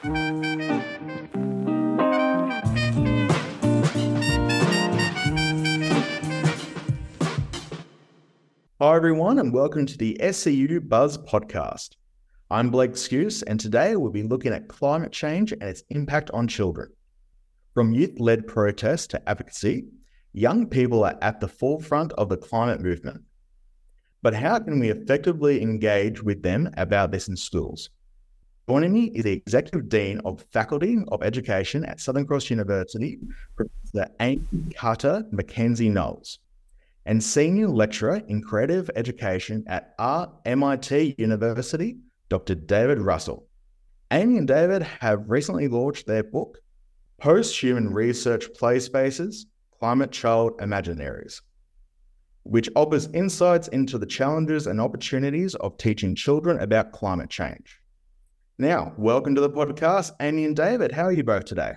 Hi, everyone, and welcome to the SCU Buzz podcast. I'm Blake Skuse, and today we'll be looking at climate change and its impact on children. From youth led protest to advocacy, young people are at the forefront of the climate movement. But how can we effectively engage with them about this in schools? Joining me is the Executive Dean of Faculty of Education at Southern Cross University, Professor Amy Cutter Mackenzie Knowles and Senior Lecturer in Creative Education at RMIT University, Dr. David Rousell. Amy and David have recently launched their book, Post Human Research Play Spaces Climate Child Imaginaries, which offers insights into the challenges and opportunities of teaching children about climate change. Now, welcome to the podcast, Amy and David. How are you both today?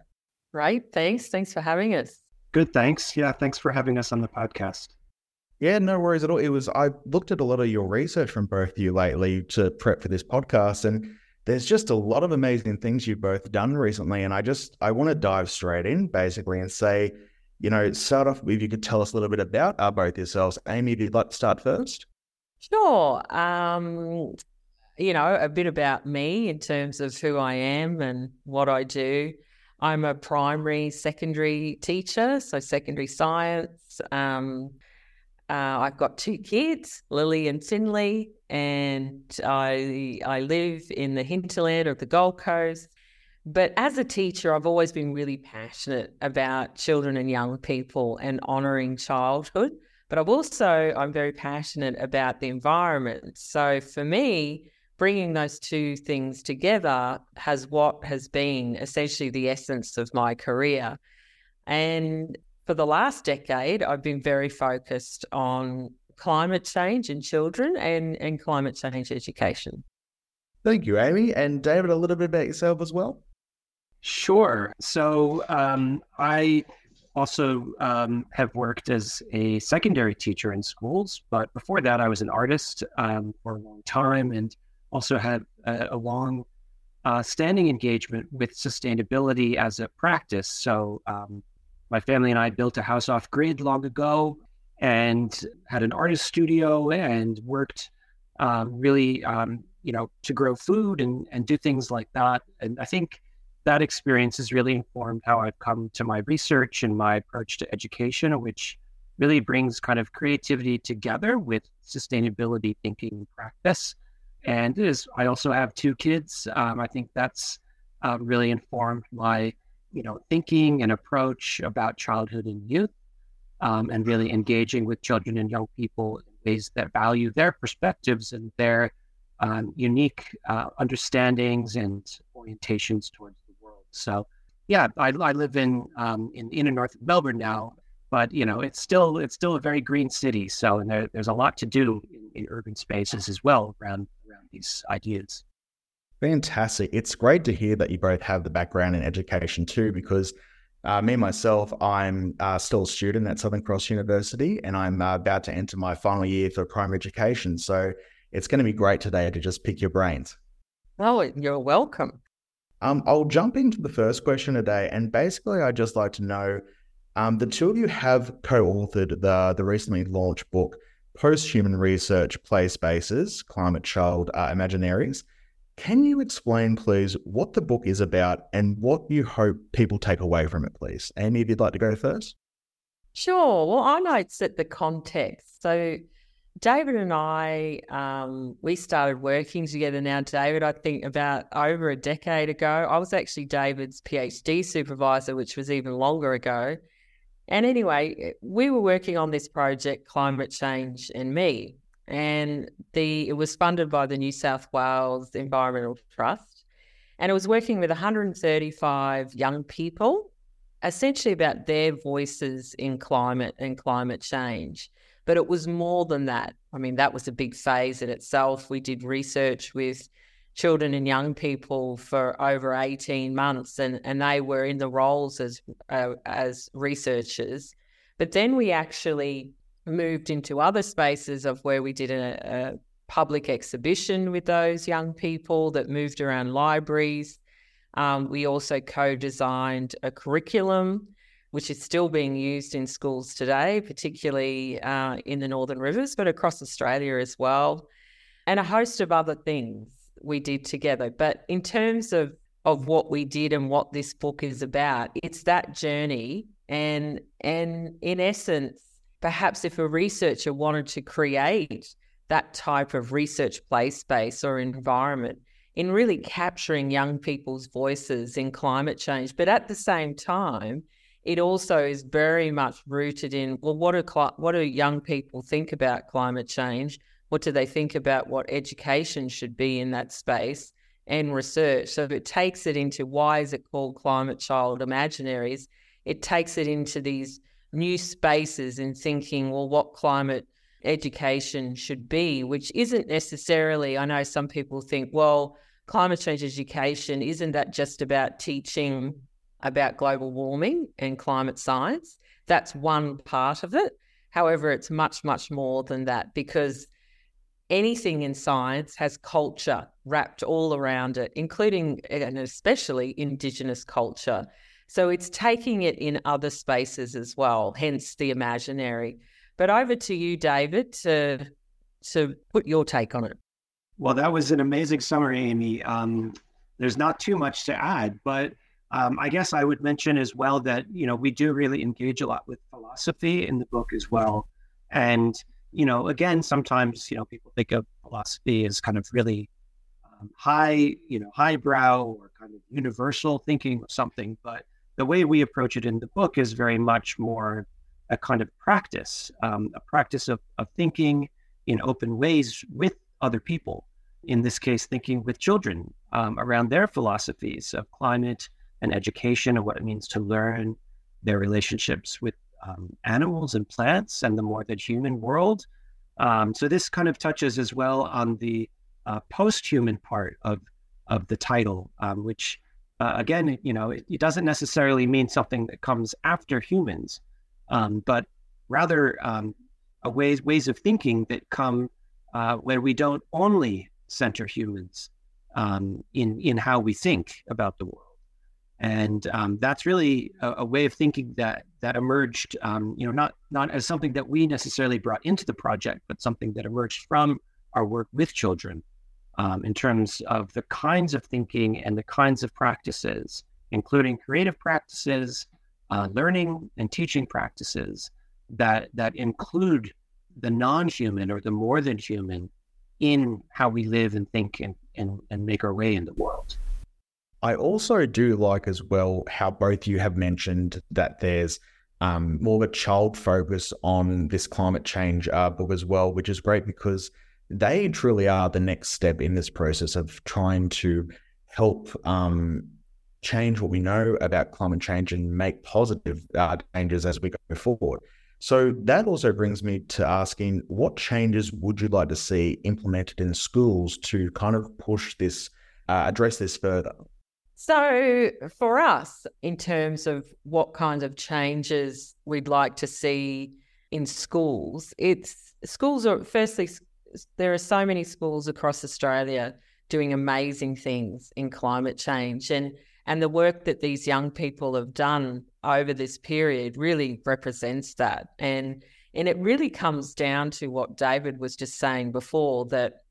Great. Thanks. Thanks for having us. Good. Thanks. Yeah. Thanks for having us on the podcast. Yeah, no worries at all. It was I looked at a lot of your research from both of you lately to prep for this podcast, and there's just a lot of amazing things you've both done recently. And I just I want to dive straight in basically and say, you know, start off if you could tell us a little bit about uh, both yourselves. Amy, if you'd like to start first. Sure. Um, you know, a bit about me in terms of who I am and what I do. I'm a primary, secondary teacher, so secondary science. Um, uh, I've got two kids, Lily and Finley, and I I live in the hinterland of the Gold Coast. But as a teacher, I've always been really passionate about children and young people and honouring childhood. But I've also I'm very passionate about the environment. So for me, bringing those two things together has what has been essentially the essence of my career. And for the last decade, I've been very focused on climate change in children and, and climate change education. Thank you, Amy. And David, a little bit about yourself as well. Sure. So um, I also um, have worked as a secondary teacher in schools, but before that, I was an artist um, for a long time and also had a, a long uh, standing engagement with sustainability as a practice. So um, my family and I built a house off grid long ago and had an artist studio and worked um, really, um, you know, to grow food and, and do things like that. And I think that experience has really informed how I've come to my research and my approach to education, which really brings kind of creativity together with sustainability thinking practice. And is, I also have two kids. Um, I think that's uh, really informed my you know, thinking and approach about childhood and youth, um, and really engaging with children and young people in ways that value their perspectives and their um, unique uh, understandings and orientations towards the world. So, yeah, I, I live in um, in in and north of Melbourne now, but you know, it's still it's still a very green city. So, and there, there's a lot to do in, in urban spaces as well around these ideas. Fantastic. It's great to hear that you both have the background in education too, because uh, me myself, I'm uh, still a student at Southern Cross University and I'm uh, about to enter my final year for primary education. So it's going to be great today to just pick your brains. Oh, you're welcome. Um, I'll jump into the first question today. And basically, I'd just like to know um, the two of you have co authored the, the recently launched book, Post Human Research Play Spaces Climate Child uh, Imaginaries. Can you explain, please, what the book is about and what you hope people take away from it, please? Amy, if you'd like to go first. Sure. Well, I might set the context. So, David and I, um, we started working together now, David, I think about over a decade ago. I was actually David's PhD supervisor, which was even longer ago. And anyway, we were working on this project, Climate Change and Me and the it was funded by the New South Wales Environmental Trust, and it was working with 135 young people, essentially about their voices in climate and climate change. But it was more than that. I mean, that was a big phase in itself. We did research with children and young people for over 18 months, and, and they were in the roles as uh, as researchers. But then we actually moved into other spaces of where we did a, a public exhibition with those young people that moved around libraries. Um, we also co designed a curriculum, which is still being used in schools today, particularly uh, in the Northern Rivers, but across Australia as well, and a host of other things we did together. But in terms of, of what we did and what this book is about, it's that journey. And, and in essence, perhaps if a researcher wanted to create that type of research play space or environment, in really capturing young people's voices in climate change. But at the same time, it also is very much rooted in well, what do what do young people think about climate change? What do they think about what education should be in that space and research? So it takes it into why is it called climate child imaginaries? It takes it into these new spaces in thinking, well, what climate education should be, which isn't necessarily, I know some people think, well, climate change education, isn't that just about teaching about global warming and climate science? That's one part of it. However, it's much, much more than that because anything in science has culture wrapped all around it, including and especially Indigenous culture. So it's taking it in other spaces as well, hence the imaginary. But over to you, David, to to put your take on it. Well, that was an amazing summary, Amy. Um, there's not too much to add, but um, I guess I would mention as well that you know we do really engage a lot with philosophy in the book as well, and you know again sometimes you know people think of philosophy as kind of really um, high you know highbrow or kind of universal thinking or something, but the way we approach it in the book is very much more a kind of practice, um, a practice of, of thinking in open ways with other people. In this case, thinking with children um, around their philosophies of climate and education and what it means to learn their relationships with um, animals and plants and the more than human world. Um, so this kind of touches as well on the uh, post-human part of of the title, um, which uh, again, you know, it, it, doesn't necessarily mean something that comes after humans um, but rather um, ways ways of thinking that come uh, where we don't only center humans um, in in how we think about the world, and um, that's really a, a, way of thinking that that emerged, um, you know, not not as something that we necessarily brought into the project, but something that emerged from our work with children. Um, in terms of the kinds of thinking and the kinds of practices, including creative practices, uh, learning and teaching practices that that include the non-human or the more than human in how we live and think and, and, and make our way in the world. I also do like as well how both you have mentioned that there's um, more of a child focus on this climate change uh, book as well, which is great because they truly are the next step in this process of trying to help um, change what we know about climate change and make positive uh, changes as we go forward. So that also brings me to asking what changes would you like to see implemented in schools to kind of push this, uh, address this further? So, for us, in terms of what kind of changes we'd like to see in schools, it's schools are firstly, there are so many schools across Australia doing amazing things in climate change. And and the work that these young people have done over this period really represents that. And and it really comes down to what David was just saying before that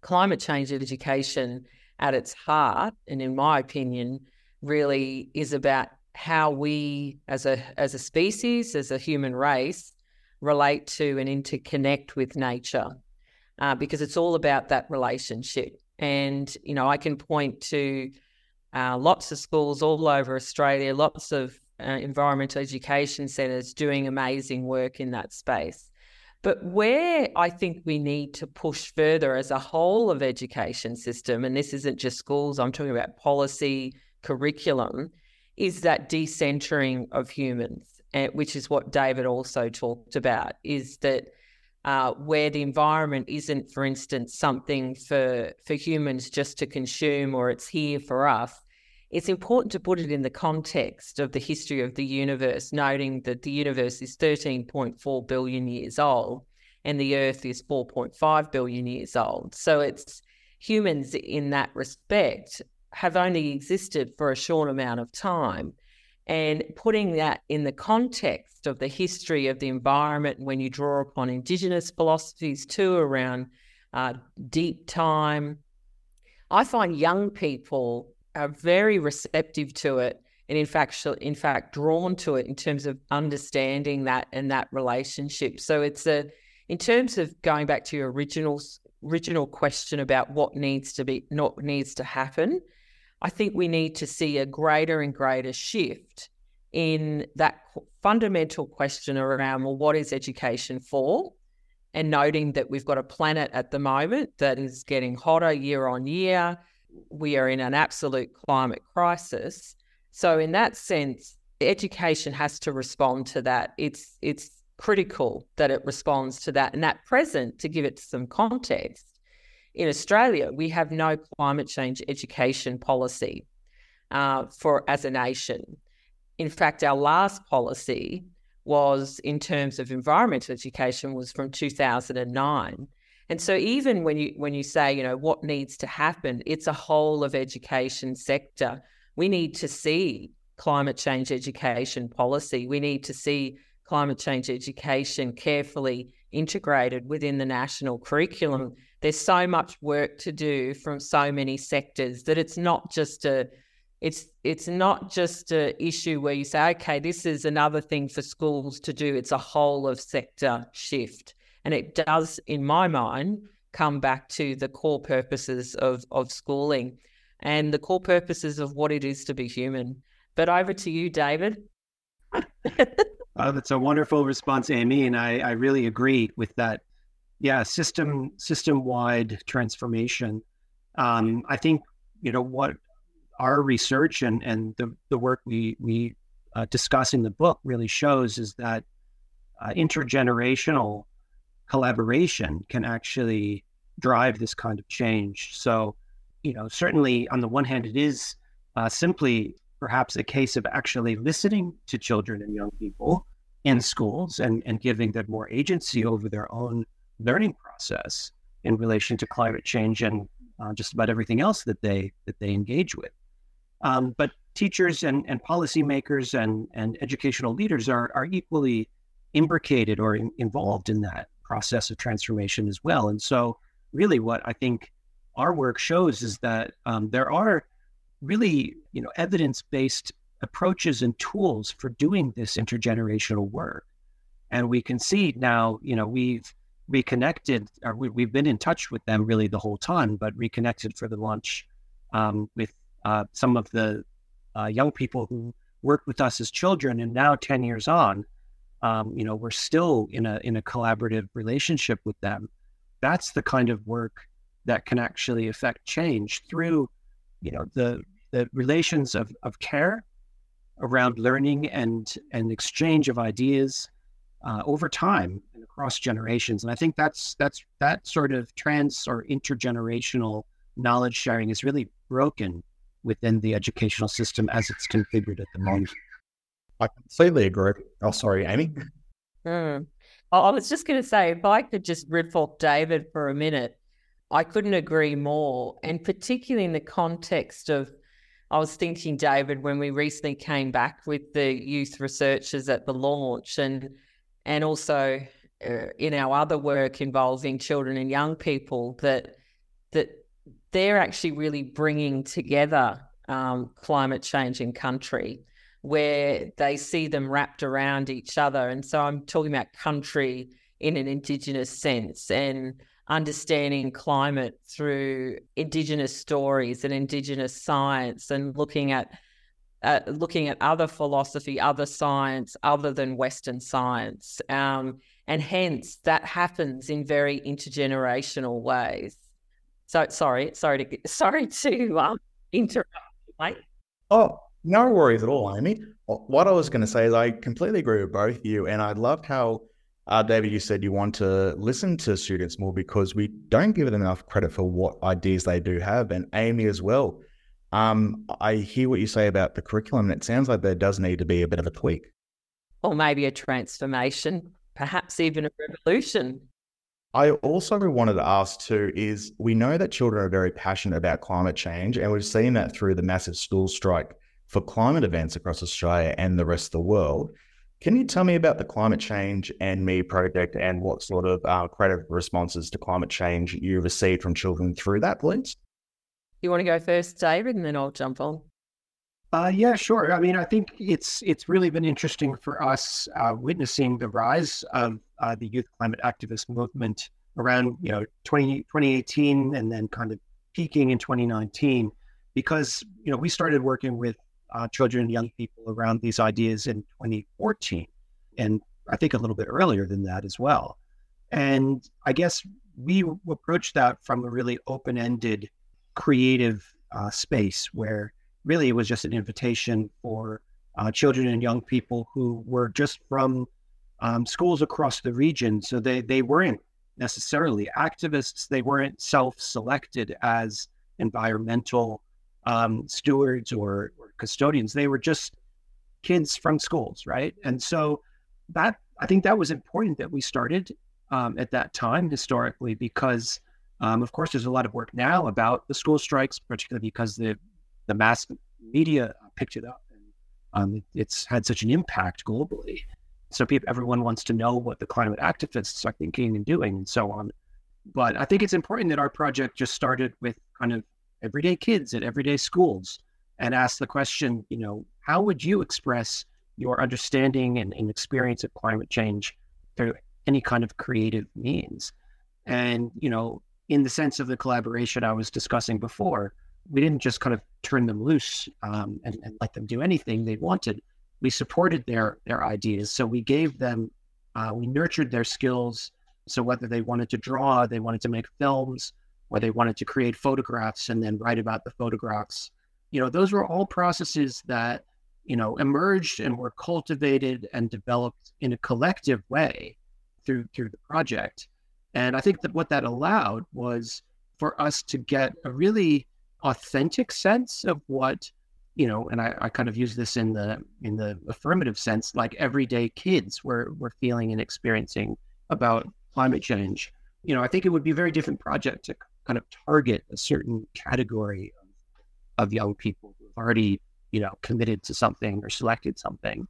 climate change education at its heart, and in my opinion, really is about how we as a as a species, as a human race, relate to and interconnect with nature. Uh, because it's all about that relationship. And, you know, I can point to uh, lots of schools all over Australia, lots of uh, environmental education centres doing amazing work in that space. But where I think we need to push further as a whole of education system, and this isn't just schools, I'm talking about policy, curriculum, is that decentering of humans, eh, which is what David also talked about, is that uh, where the environment isn't, for instance, something for for humans just to consume or it's here for us, it's important to put it in the context of the history of the universe, noting that the universe is 13.4 billion years old and the Earth is 4.5 billion years old. So it's humans in that respect have only existed for a short amount of time. And putting that in the context of the history of the environment, when you draw upon Indigenous philosophies too around uh, deep time, I find young people are very receptive to it and in fact in fact drawn to it in terms of understanding that and that relationship. So it's a in terms of going back to your original original question about what needs to be not needs to happen i think we need to see a greater and greater shift in that fundamental question around well what is education for? And noting that we've got a planet at the moment that is getting hotter year on year we are in an absolute climate crisis so in that sense, education has to respond to that. It's it's critical that it responds to that. And at present, to give it some context, in Australia, we have no climate change education policy uh, for as a nation. In fact, our last policy was in terms of environmental education was from 2009. And so even when you when you say, you know, what needs to happen, it's a whole of education sector we need to see climate change education policy. We need to see climate change education carefully integrated within the national curriculum. There's so much work to do from so many sectors that it's not just a it's it's not just an issue where you say, okay, this is another thing for schools to do. It's a whole of sector shift. And it does, in my mind, come back to the core purposes of, of schooling and the core purposes of what it is to be human. But over to you, David. oh, that's a wonderful response, Amy, and I, I really agree with that. Yeah, system system wide transformation. Um, I think you know what our research and and the the work we we uh, discuss in the book really shows is that uh, intergenerational collaboration can actually drive this kind of change. So you know, certainly on the one hand, it is uh, simply perhaps a case of actually listening to children and young people in schools and, and giving them more agency over their own learning process in relation to climate change and uh, just about everything else that they that they engage with. Um, but teachers and, and policymakers and, and educational leaders are, are equally imbricated or in, involved in that process of transformation as well. And so, really, what I think our work shows is that um, there are really you know evidence based approaches and tools for doing this intergenerational work and we can see now you know we've reconnected or we, have been in touch with them really the whole time but reconnected for the launch um, with uh, some of the uh, young people who worked with us as children and now 10 years on um, you know we're still in a in a collaborative relationship with them that's the kind of work that can actually affect change through, you know, the the relations of, of care around learning and and exchange of ideas uh, over time and across generations. And I think that's that's that sort of trans or intergenerational knowledge sharing is really broken within the educational system as it's configured at the moment. I completely agree. Oh, sorry, Amy. Mm. I was just going to say, if I could just riff off David for a minute, I couldn't agree more. And particularly in the context of, I was thinking, David, when we recently came back with the youth researchers at the launch and and also uh, in our other work involving children and young people that that they're actually really bringing together um, climate change in country where they see them wrapped around each other. And so I'm talking about country in an Indigenous sense and understanding climate through Indigenous stories and Indigenous science and looking at uh, looking at other philosophy, other science other than Western science. Um, and hence that happens in very intergenerational ways. So sorry, sorry to sorry to um, interrupt, mate. Oh, no worries at all, Amy. What I was going to say is I completely agree with both of you, and I love how uh, David, you said you want to listen to students more because we don't give them enough credit for what ideas they do have, and Amy as well. Um, I hear what you say about the curriculum, and it sounds like there does need to be a bit of a tweak. Or maybe a transformation, perhaps even a revolution. I also wanted to ask too is we know that children are very passionate about climate change, and we've seen that through the massive school strike for climate events across Australia and the rest of the world. Can you tell me about the Climate Change and Me project and what sort of uh, creative responses to climate change you received from children through that, please? You want to go first, David, and then I'll jump on. Uh, yeah, sure. I mean, I think it's it's really been interesting for us uh, witnessing the rise of uh, the youth climate activist movement around you know 20, 2018 and then kind of peaking in 2019 because you know we started working with uh, children and young people around these ideas in 2014 and I think a little bit earlier than that as well. And I guess we approached that from a really open-ended, creative uh, space where really it was just an invitation for uh, children and young people who were just from um, schools across the region. So they, they weren't necessarily activists, they weren't self selected as environmental um, stewards or, or custodians. They were just kids from schools, right? And so that I think that was important that we started um, at that time historically because, um, of course, there's a lot of work now about the school strikes, particularly because the the mass media picked it up and um, it's had such an impact globally. So people, everyone wants to know what the climate activists are thinking and doing and so on. But I think it's important that our project just started with kind of everyday kids at everyday schools and ask the question, you know, how would you express your understanding and, and experience of climate change through any kind of creative means? And, you know, in the sense of the collaboration I was discussing before, we didn't just kind of turn them loose um, and, and, let them do anything they wanted. We supported their their ideas, so we gave them, uh, we nurtured their skills. So whether they wanted to draw, they wanted to make films, or they wanted to create photographs and then write about the photographs, you know, those were all processes that you know emerged and were cultivated and developed in a collective way through through the project. And I think that what that allowed was for us to get a really authentic sense of what you know and I, I kind of use this in the in the affirmative sense like everyday kids were were feeling and experiencing about climate change you know i think it would be a very different project to kind of target a certain category of, young people who've already you know committed to something or selected something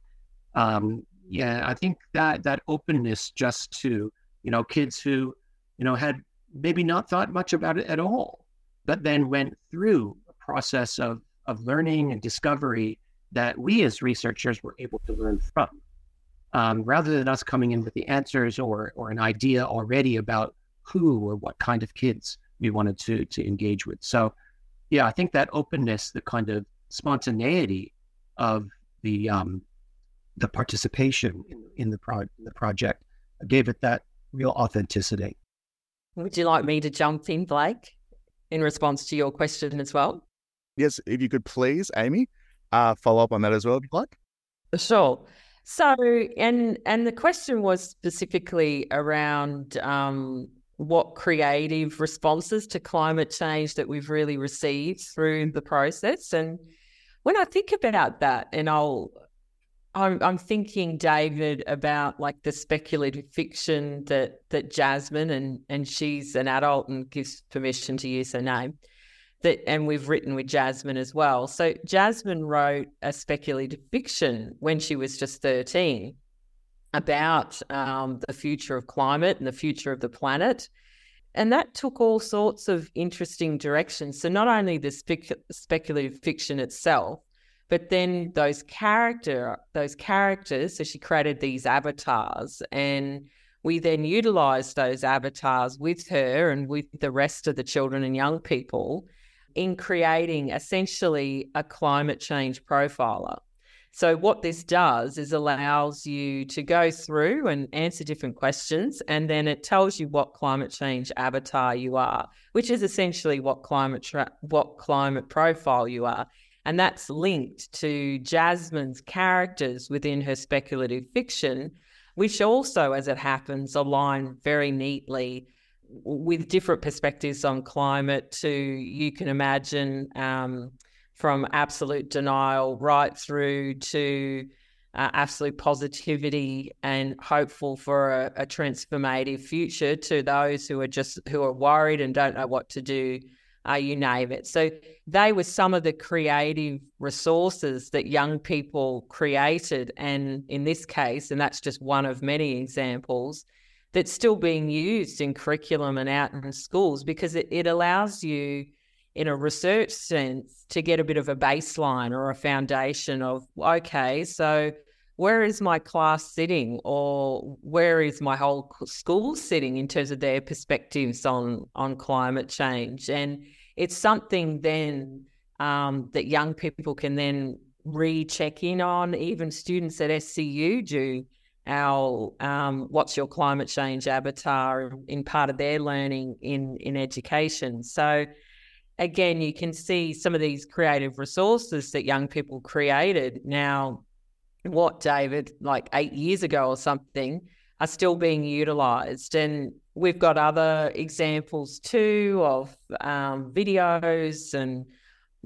um yeah i think that that openness just to you know kids who you know had maybe not thought much about it at all but then went through a process of, of learning and discovery that we as researchers were able to learn from. Um, rather than us coming in with the answers or, or an idea already about who or what kind of kids we wanted to, to engage with. So, yeah, I think that openness, the kind of spontaneity of the um, the participation in, in the pro- the project gave it that real authenticity. Would you like me to jump in, Blake? in response to your question as well? Yes, if you could please, Amy, uh, follow up on that as well, if you'd like. Sure. So, and and the question was specifically around um, what creative responses to climate change that we've really received through the process. And when I think about that, and I'll I'm, I'm thinking, David, about like the speculative fiction that that Jasmine and and she's an adult and gives permission to use her name. That and we've written with Jasmine as well. So Jasmine wrote a speculative fiction when she was just thirteen about um, the future of climate and the future of the planet. And that took all sorts of interesting directions. So, not only the spec- speculative fiction itself, but then those character those characters so she created these avatars and we then utilized those avatars with her and with the rest of the children and young people in creating essentially a climate change profiler so what this does is allows you to go through and answer different questions and then it tells you what climate change avatar you are which is essentially what climate tra- what climate profile you are. And that's linked to Jasmine's characters within her speculative fiction, which also, as it happens, align very neatly with different perspectives on climate to, you can imagine, um, from absolute denial right through to uh, absolute positivity and hopeful for a, a, transformative future to those who are just who are worried and don't know what to do. Uh, you name it. So they were some of the creative resources that young people created, and in this case, and that's just one of many examples, that's still being used in curriculum and out in schools because it, it allows you in a research sense to get a bit of a baseline or a foundation of okay so where is my class sitting or where is my whole school sitting in terms of their perspectives on on climate change? And it's something then um, that young people can then recheck in on. Even students at scu do our um, what's your climate change avatar in part of their learning in in education. So again, you can see some of these creative resources that young people created now, what, David, like eight years ago or something, are still being utilized. And we've got other examples too of um, videos and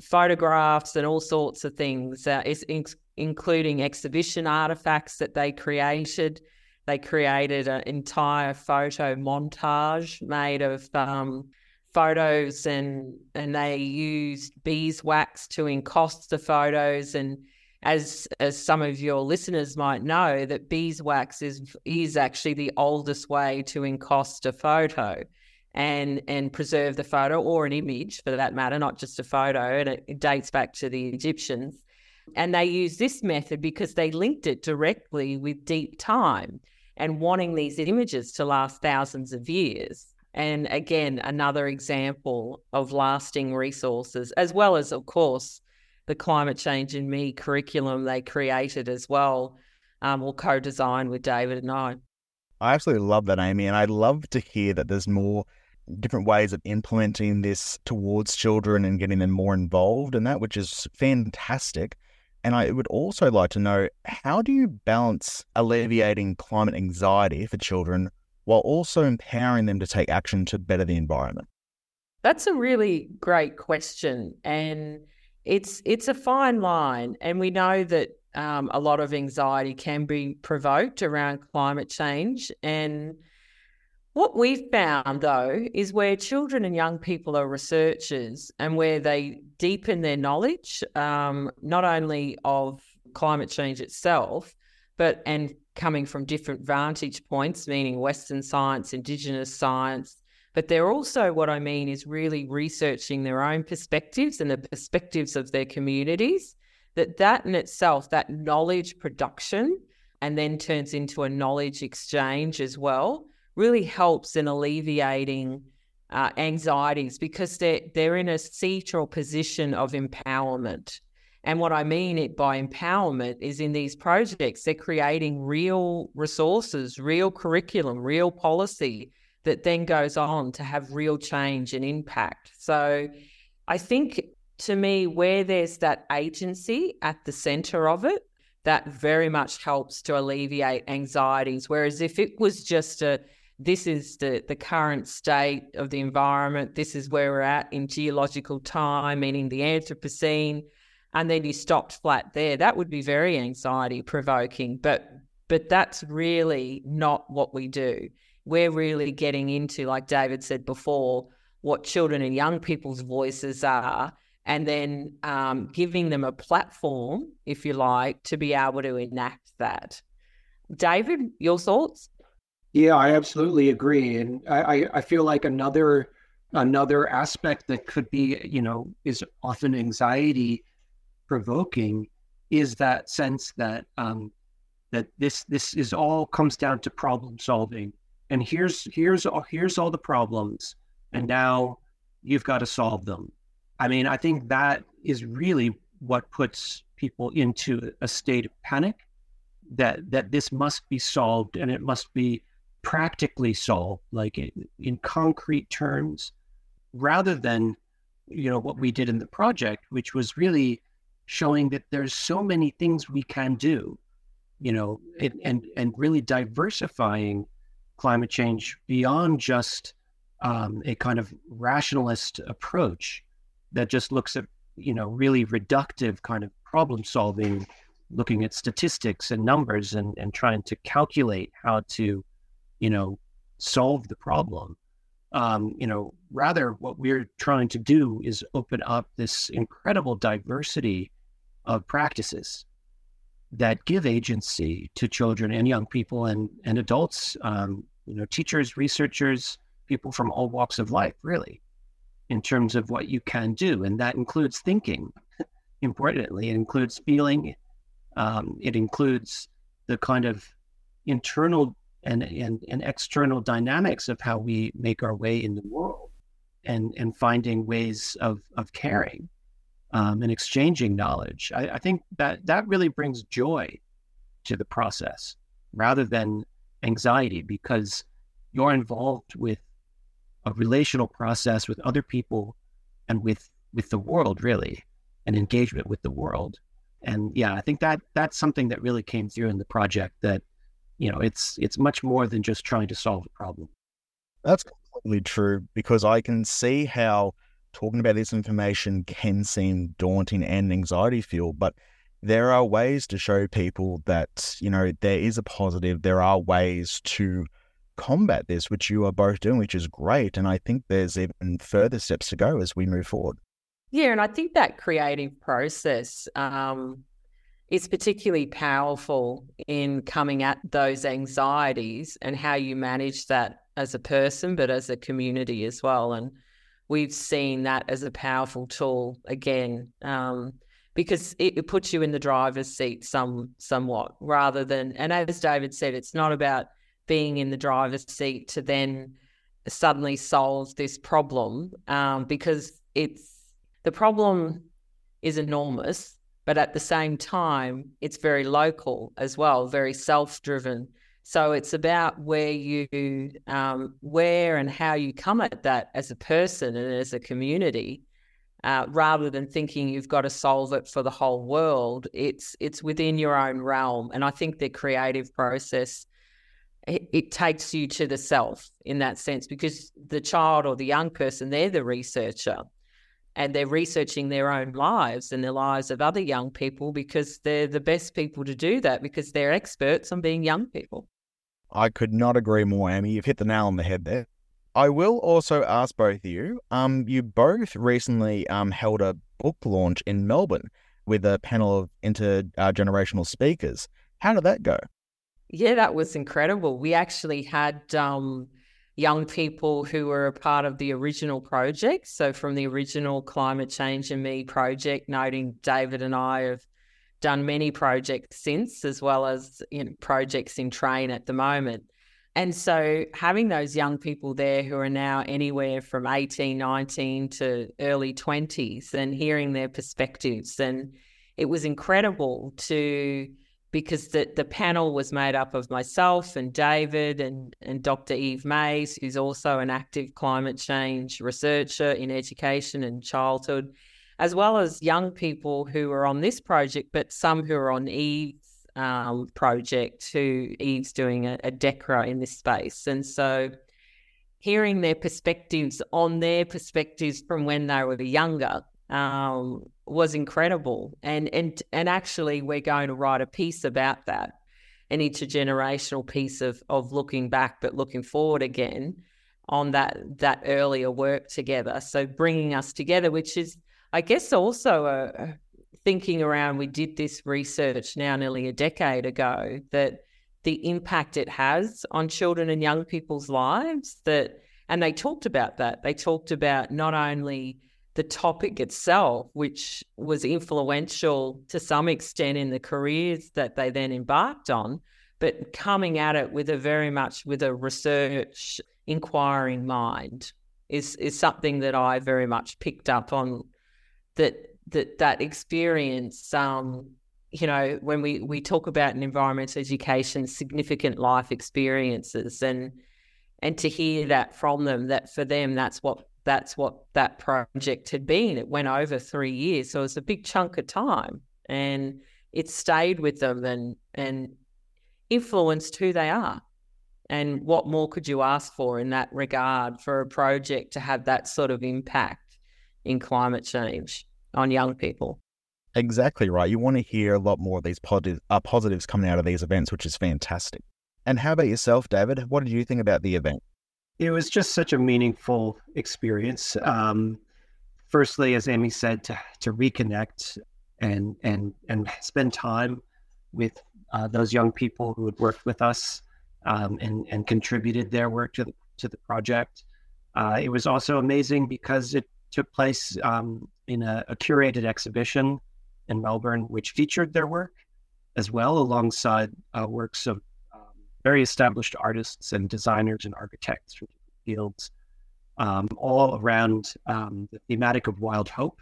photographs and all sorts of things, uh, including exhibition artifacts that they created. They created an entire photo montage made of um, photos and and they used beeswax to encost the photos. And as as some of your listeners might know that beeswax is is actually the oldest way to encost a photo and and preserve the photo or an image for that matter not just a photo. And it, it dates back to the Egyptians. And they used this method because they linked it directly with deep time and wanting these images to last thousands of years and again, another example of lasting resources, as well as, of course, the climate change and me curriculum they created as well, um, or co designed with David and I. I absolutely love that, Amy. And I'd love to hear that there's more different ways of implementing this towards children and getting them more involved in that, which is fantastic. And I would also like to know how do you balance alleviating climate anxiety for children while also empowering them to take action to better the environment? That's a really great question. And it's it's a fine line. And we know that um, a lot of anxiety can be provoked around climate change. And what we've found, though, is where children and young people are researchers and where they deepen their knowledge, um, not only of climate change itself, but and coming from different vantage points, meaning Western science, Indigenous science. But they're also, what I mean, is really researching their own perspectives and the perspectives of their communities. That that in itself, that knowledge production, and then turns into a knowledge exchange as well, really helps in alleviating uh, anxieties because they're they're in a seat or position of empowerment. And what I mean it by empowerment is in these projects, they're creating real resources, real curriculum, real policy that then goes on to have real change and impact. So I think to me, where there's that agency at the center of it, that very much helps to alleviate anxieties. Whereas if it was just a this is the, the current state of the environment, this is where we're at in geological time, meaning the Anthropocene, and then you stopped flat there, that would be very anxiety provoking. But but that's really not what we do. We're really getting into, like David said before, what children and young people's voices are, and then um, giving them a platform, if you like, to be able to enact that. David, your thoughts? Yeah, I absolutely agree, and I, I feel like another another aspect that could be, you know, is often anxiety provoking is that sense that um, that this this is all comes down to problem solving. And here's here's all here's all the problems and now you've got to solve them. I mean i think that is really what puts people into a state of panic that that this must be solved and it must be practically solved like in, in concrete terms rather than you know what we did in the project which was really showing that there's so many things we can do, you know, it, and and really diversifying climate change beyond just um, a kind of rationalist approach that just looks at you know really reductive kind of problem solving looking at statistics and numbers and, and trying to calculate how to, you know, solve the problem. Um, you know, rather what we're trying to do is open up this incredible diversity of practices that give agency to children and young people and, and adults, um, you know, teachers, researchers, people from all walks of life, really, in terms of what you can do. And that includes thinking, importantly, it includes feeling, um, it includes the kind of internal and, and, and external dynamics of how we make our way in the world and, and finding ways of, of caring um, and exchanging knowledge. I, I think that that really brings joy to the process rather than anxiety because you're involved with a relational process with other people and with with the world really an engagement with the world and yeah i think that that's something that really came through in the project that you know it's it's much more than just trying to solve a problem that's completely true because i can see how talking about this information can seem daunting and anxiety filled, but there are ways to show people that, you know, there is a positive, there are ways to combat this, which you are both doing, which is great. And I think there's even further steps to go as we move forward. Yeah, and I think that creative process um, is particularly powerful in coming at those anxieties and how you manage that as a person, but as a community as well. And we've seen that as a powerful tool again um, because it, it, puts you in the driver's seat some somewhat rather than and as David said, it's not about being in the driver's seat to then suddenly solve this problem um, because it's the problem is enormous, but at the same time, it's very local as well, very self-driven. So it's about where you, um, where and how you come at that as a person and as a community, uh, rather than thinking you've got to solve it for the whole world. It's it's within your own realm, and I think the creative process it, it takes you to the self in that sense because the child or the young person they're the researcher and they're researching their own lives and the lives of other young people because they're the best people to do that because they're experts on being young people. I could not agree more, Amy. You've hit the nail on the head there. I will also ask both of you. Um, you both recently um held a book launch in Melbourne with a panel of intergenerational speakers. How did that go? Yeah, that was incredible. We actually had um, young people who were a part of the original project. So, from the original Climate Change and Me project, noting David and I have done many projects since, as well as you know, projects in train at the moment. And so having those young people there who are now anywhere from 18, 19 to early 20s and hearing their perspectives. And it was incredible to, because the, the panel was made up of myself and David and, and Dr. Eve Mayes, who's also an active climate change researcher in education and childhood as well as young people who are on this project, but some who are on Eve's um, project, who Eve's doing a, a DECRA in this space. And so hearing their perspectives on their perspectives from when they were younger um, was incredible. And, and, and actually, we're going to write a piece about that an intergenerational piece of, of looking back, but looking forward again on that that earlier work together. So bringing us together, which is I guess also uh, thinking around, we did this research now nearly a decade ago that the impact it has on children and young people's lives that and they talked about that they talked about not only the topic itself which was influential to some extent in the careers that they then embarked on but coming at it with a very much with a research inquiring mind is is something that I very much picked up on that that that experience um, you know when we we talk about an environmental education significant life experiences and and to hear that from them that for them that's what that's what that project had been it went over 3 years so it's a big chunk of time and it stayed with them and and influenced who they are and what more could you ask for in that regard for a project to have that sort of impact in climate change on young people. Exactly right. You want to hear a lot more of these uh, positives coming out of these events, which is fantastic. And how about yourself, David? What did you think about the event? It was just such a meaningful experience. Um, firstly, as Amy said, to, to reconnect and and and spend time with uh, those young people who had worked with us um, and and contributed their work to the to the project. Uh, it was also amazing because it took place um, in a, a, curated exhibition in Melbourne, which featured their work as well, alongside uh, works of very established artists and designers and architects from fields, um, all around um, the thematic of wild hope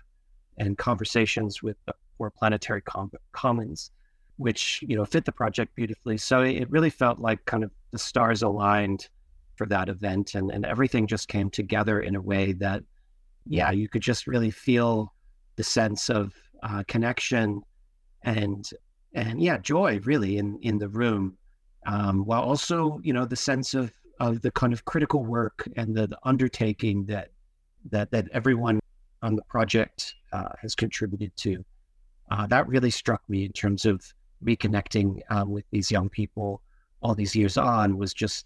and conversations with the four planetary com- commons, which you know fit the project beautifully. So it really felt like kind of the stars aligned for that event, and and everything just came together in a way that, yeah, you could just really feel the sense of uh, connection and and yeah, joy really in in the room, um, while also you know the sense of of the kind of critical work and the, the undertaking that that that everyone on the project uh, has contributed to. Uh, that really struck me in terms of reconnecting um, with these young people all these years on was just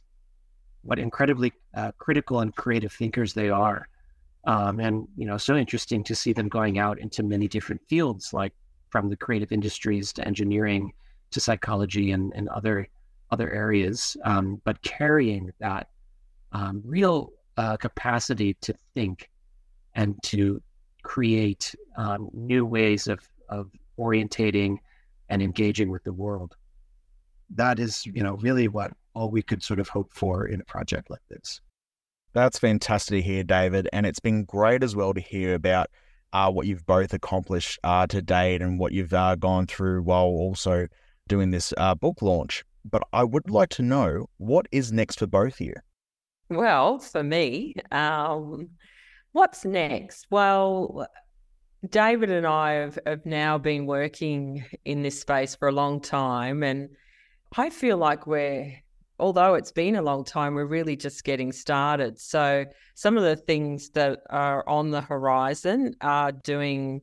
what incredibly uh, critical and creative thinkers they are. Um, and, you know, so interesting to see them going out into many different fields, like from the creative industries to engineering to psychology and, and other other areas, um, but carrying that um, real uh, capacity to think and to create um, new ways of, of orientating and engaging with the world. That is, you know, really what all we could sort of hope for in a project like this. That's fantastic to hear, David. And it's been great as well to hear about uh, what you've both accomplished uh, to date and what you've uh, gone through while also doing this uh, book launch. But I would like to know what is next for both of you? Well, for me, um, what's next? Well, David and I have, have now been working in this space for a long time. And I feel like we're, although it's been a long time, we're really just getting started. So, some of the things that are on the horizon are doing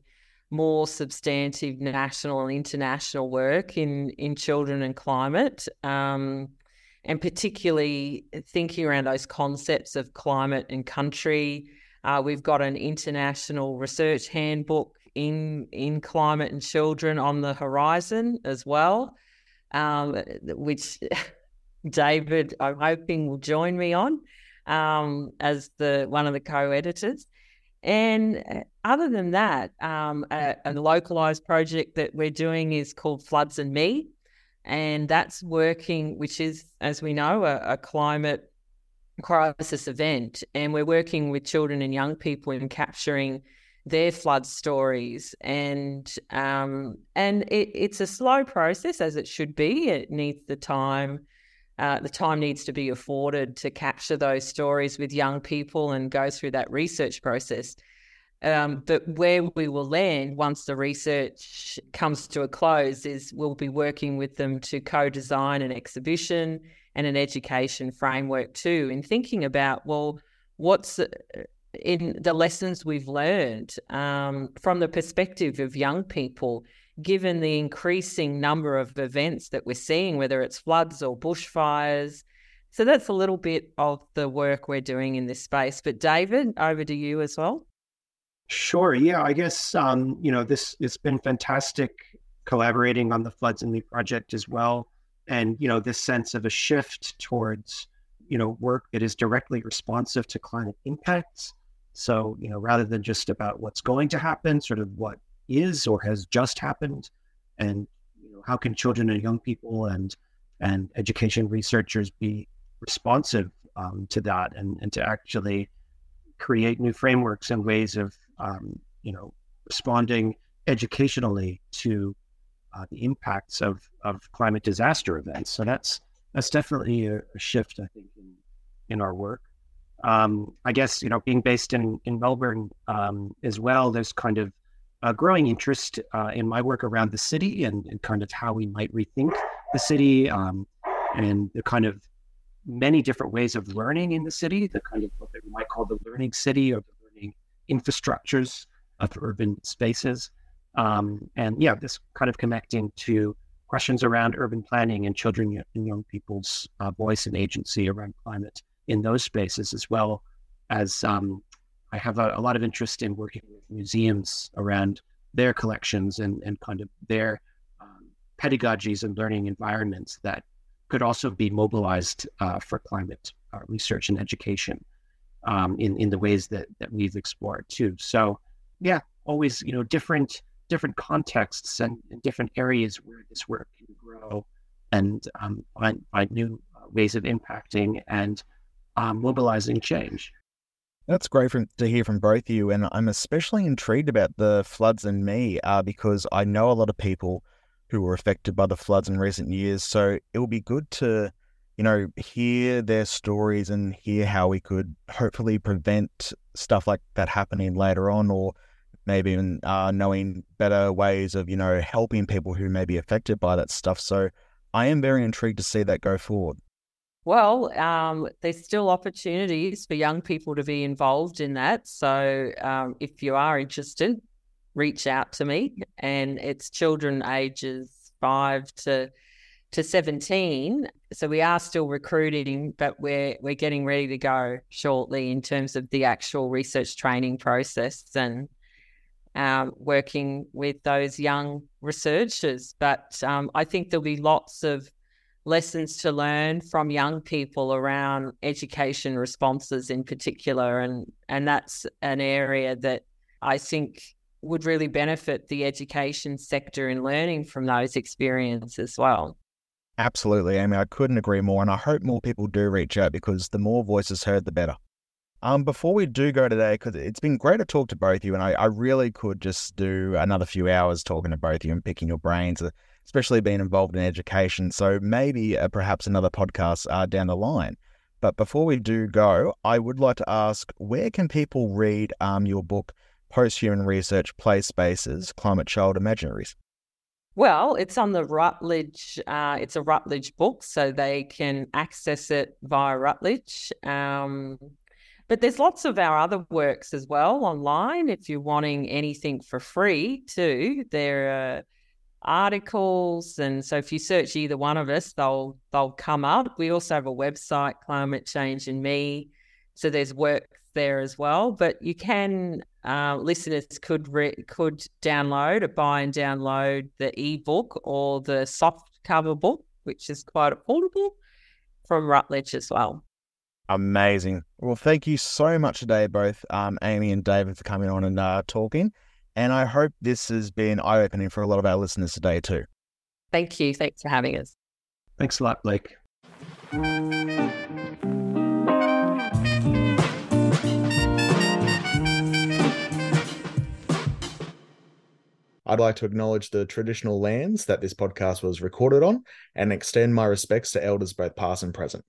more substantive national and international work in, in children and climate. Um, and particularly thinking around those concepts of climate and country, uh, we've got an international research handbook in in climate and children on the horizon as well, um, which David, I'm hoping, will join me on um, as the one of the co-editors. And uh, other than that, um, a, a, localized project that we're doing is called Floods and Me. And that's working, which is, as we know, a, a climate crisis event, and we're working with children and young people in capturing their flood stories. And um, and it, it's a slow process as it should be. It needs the time uh, the time needs to be afforded to capture those stories with young people and go through that research process. Um, but where we will land once the research comes to a close is we'll be working with them to co-design an exhibition and an education framework too, in thinking about, well, what's uh, in the lessons we've learned um, from the perspective of young people, given the increasing number of events that we're seeing, whether it's floods or bushfires. So that's a little bit of the work we're doing in this space. But David, over to you as well. Sure. Yeah, I guess um, you know this. It's been fantastic collaborating on the Floods and Me project as well and you know this sense of a shift towards you know work that is directly responsive to climate impacts so you know rather than just about what's going to happen sort of what is or has just happened and you know how can children and young people and and education researchers be responsive um, to that and, and to actually create new frameworks and ways of um, you know responding educationally to uh, the impacts of of climate disaster events. So that's that's definitely a, a shift, I think, in, in our work. Um, I guess you know, being based in in Melbourne um, as well, there's kind of a growing interest uh, in my work around the city and, and, kind of how we might rethink the city um, and the kind of many different ways of learning in the city, the kind of what we might call the learning city or the learning infrastructures of urban spaces. Um, and yeah, this kind of connecting to questions around urban planning and children and young people's uh, voice and agency around climate in those spaces, as well as um, I have a, a, lot of interest in working with museums around their collections and, and kind of their um, pedagogies and learning environments that could also be mobilized uh, for climate uh, research and education um, in in the ways that that we've explored too. So yeah, always you know different different contexts and, and different areas where this work can grow and um, find, find new uh, ways of impacting and um, mobilizing change. That's great from, to hear from both of you, and I'm especially intrigued about the floods and me uh, because I know a lot of people who were affected by the floods in recent years. So it will be good to you know, hear their stories and hear how we could hopefully prevent stuff like that happening later on, or maybe even uh, knowing better ways of, you know, helping people who may be affected by that stuff. So I am very intrigued to see that go forward. Well, um, there's still opportunities for young people to be involved in that. So um, if you are interested, reach out to me. And it's children ages five to to 17. So we are still recruiting, but we're we're getting ready to go shortly in terms of the actual research training process and um, working with those young researchers. But um, I think there'll be lots of lessons to learn from young people around education responses in particular, and and that's an area that I think would really benefit the education sector in learning from those experiences as well. Absolutely, Amy. I couldn't agree more. And I hope more people do reach out because the more voices heard, the better. Um, before we do go today, because it's been great to talk to both you, and I, I really could just do another few hours talking to both of you and picking your brains, especially being involved in education. So maybe uh, perhaps another podcast uh, down the line. But before we do go, I would like to ask where can people read um, your book, Post Human Research Play Spaces Climate Child Imaginaries? Well, it's on the Routledge, Uh, it's a Routledge book, so they can access it via Routledge. Um, but there's lots of our other works as well online. If you're wanting anything for free too, there are articles, and so if you search either one of us, they'll they'll come up. We also have a website, Climate Change and Me. So there's work there as well. But you can uh, listeners could re- could download or buy and download the ebook or the soft cover book, which is quite affordable from Routledge as well. Amazing. Well, thank you so much today, both um, Amy and David, for coming on and uh, talking. And I hope this has been eye opening for a lot of our listeners today, too. Thank you. Thanks for having us. Thanks a lot, Blake. I'd like to acknowledge the traditional lands that this podcast was recorded on and extend my respects to elders both past and present.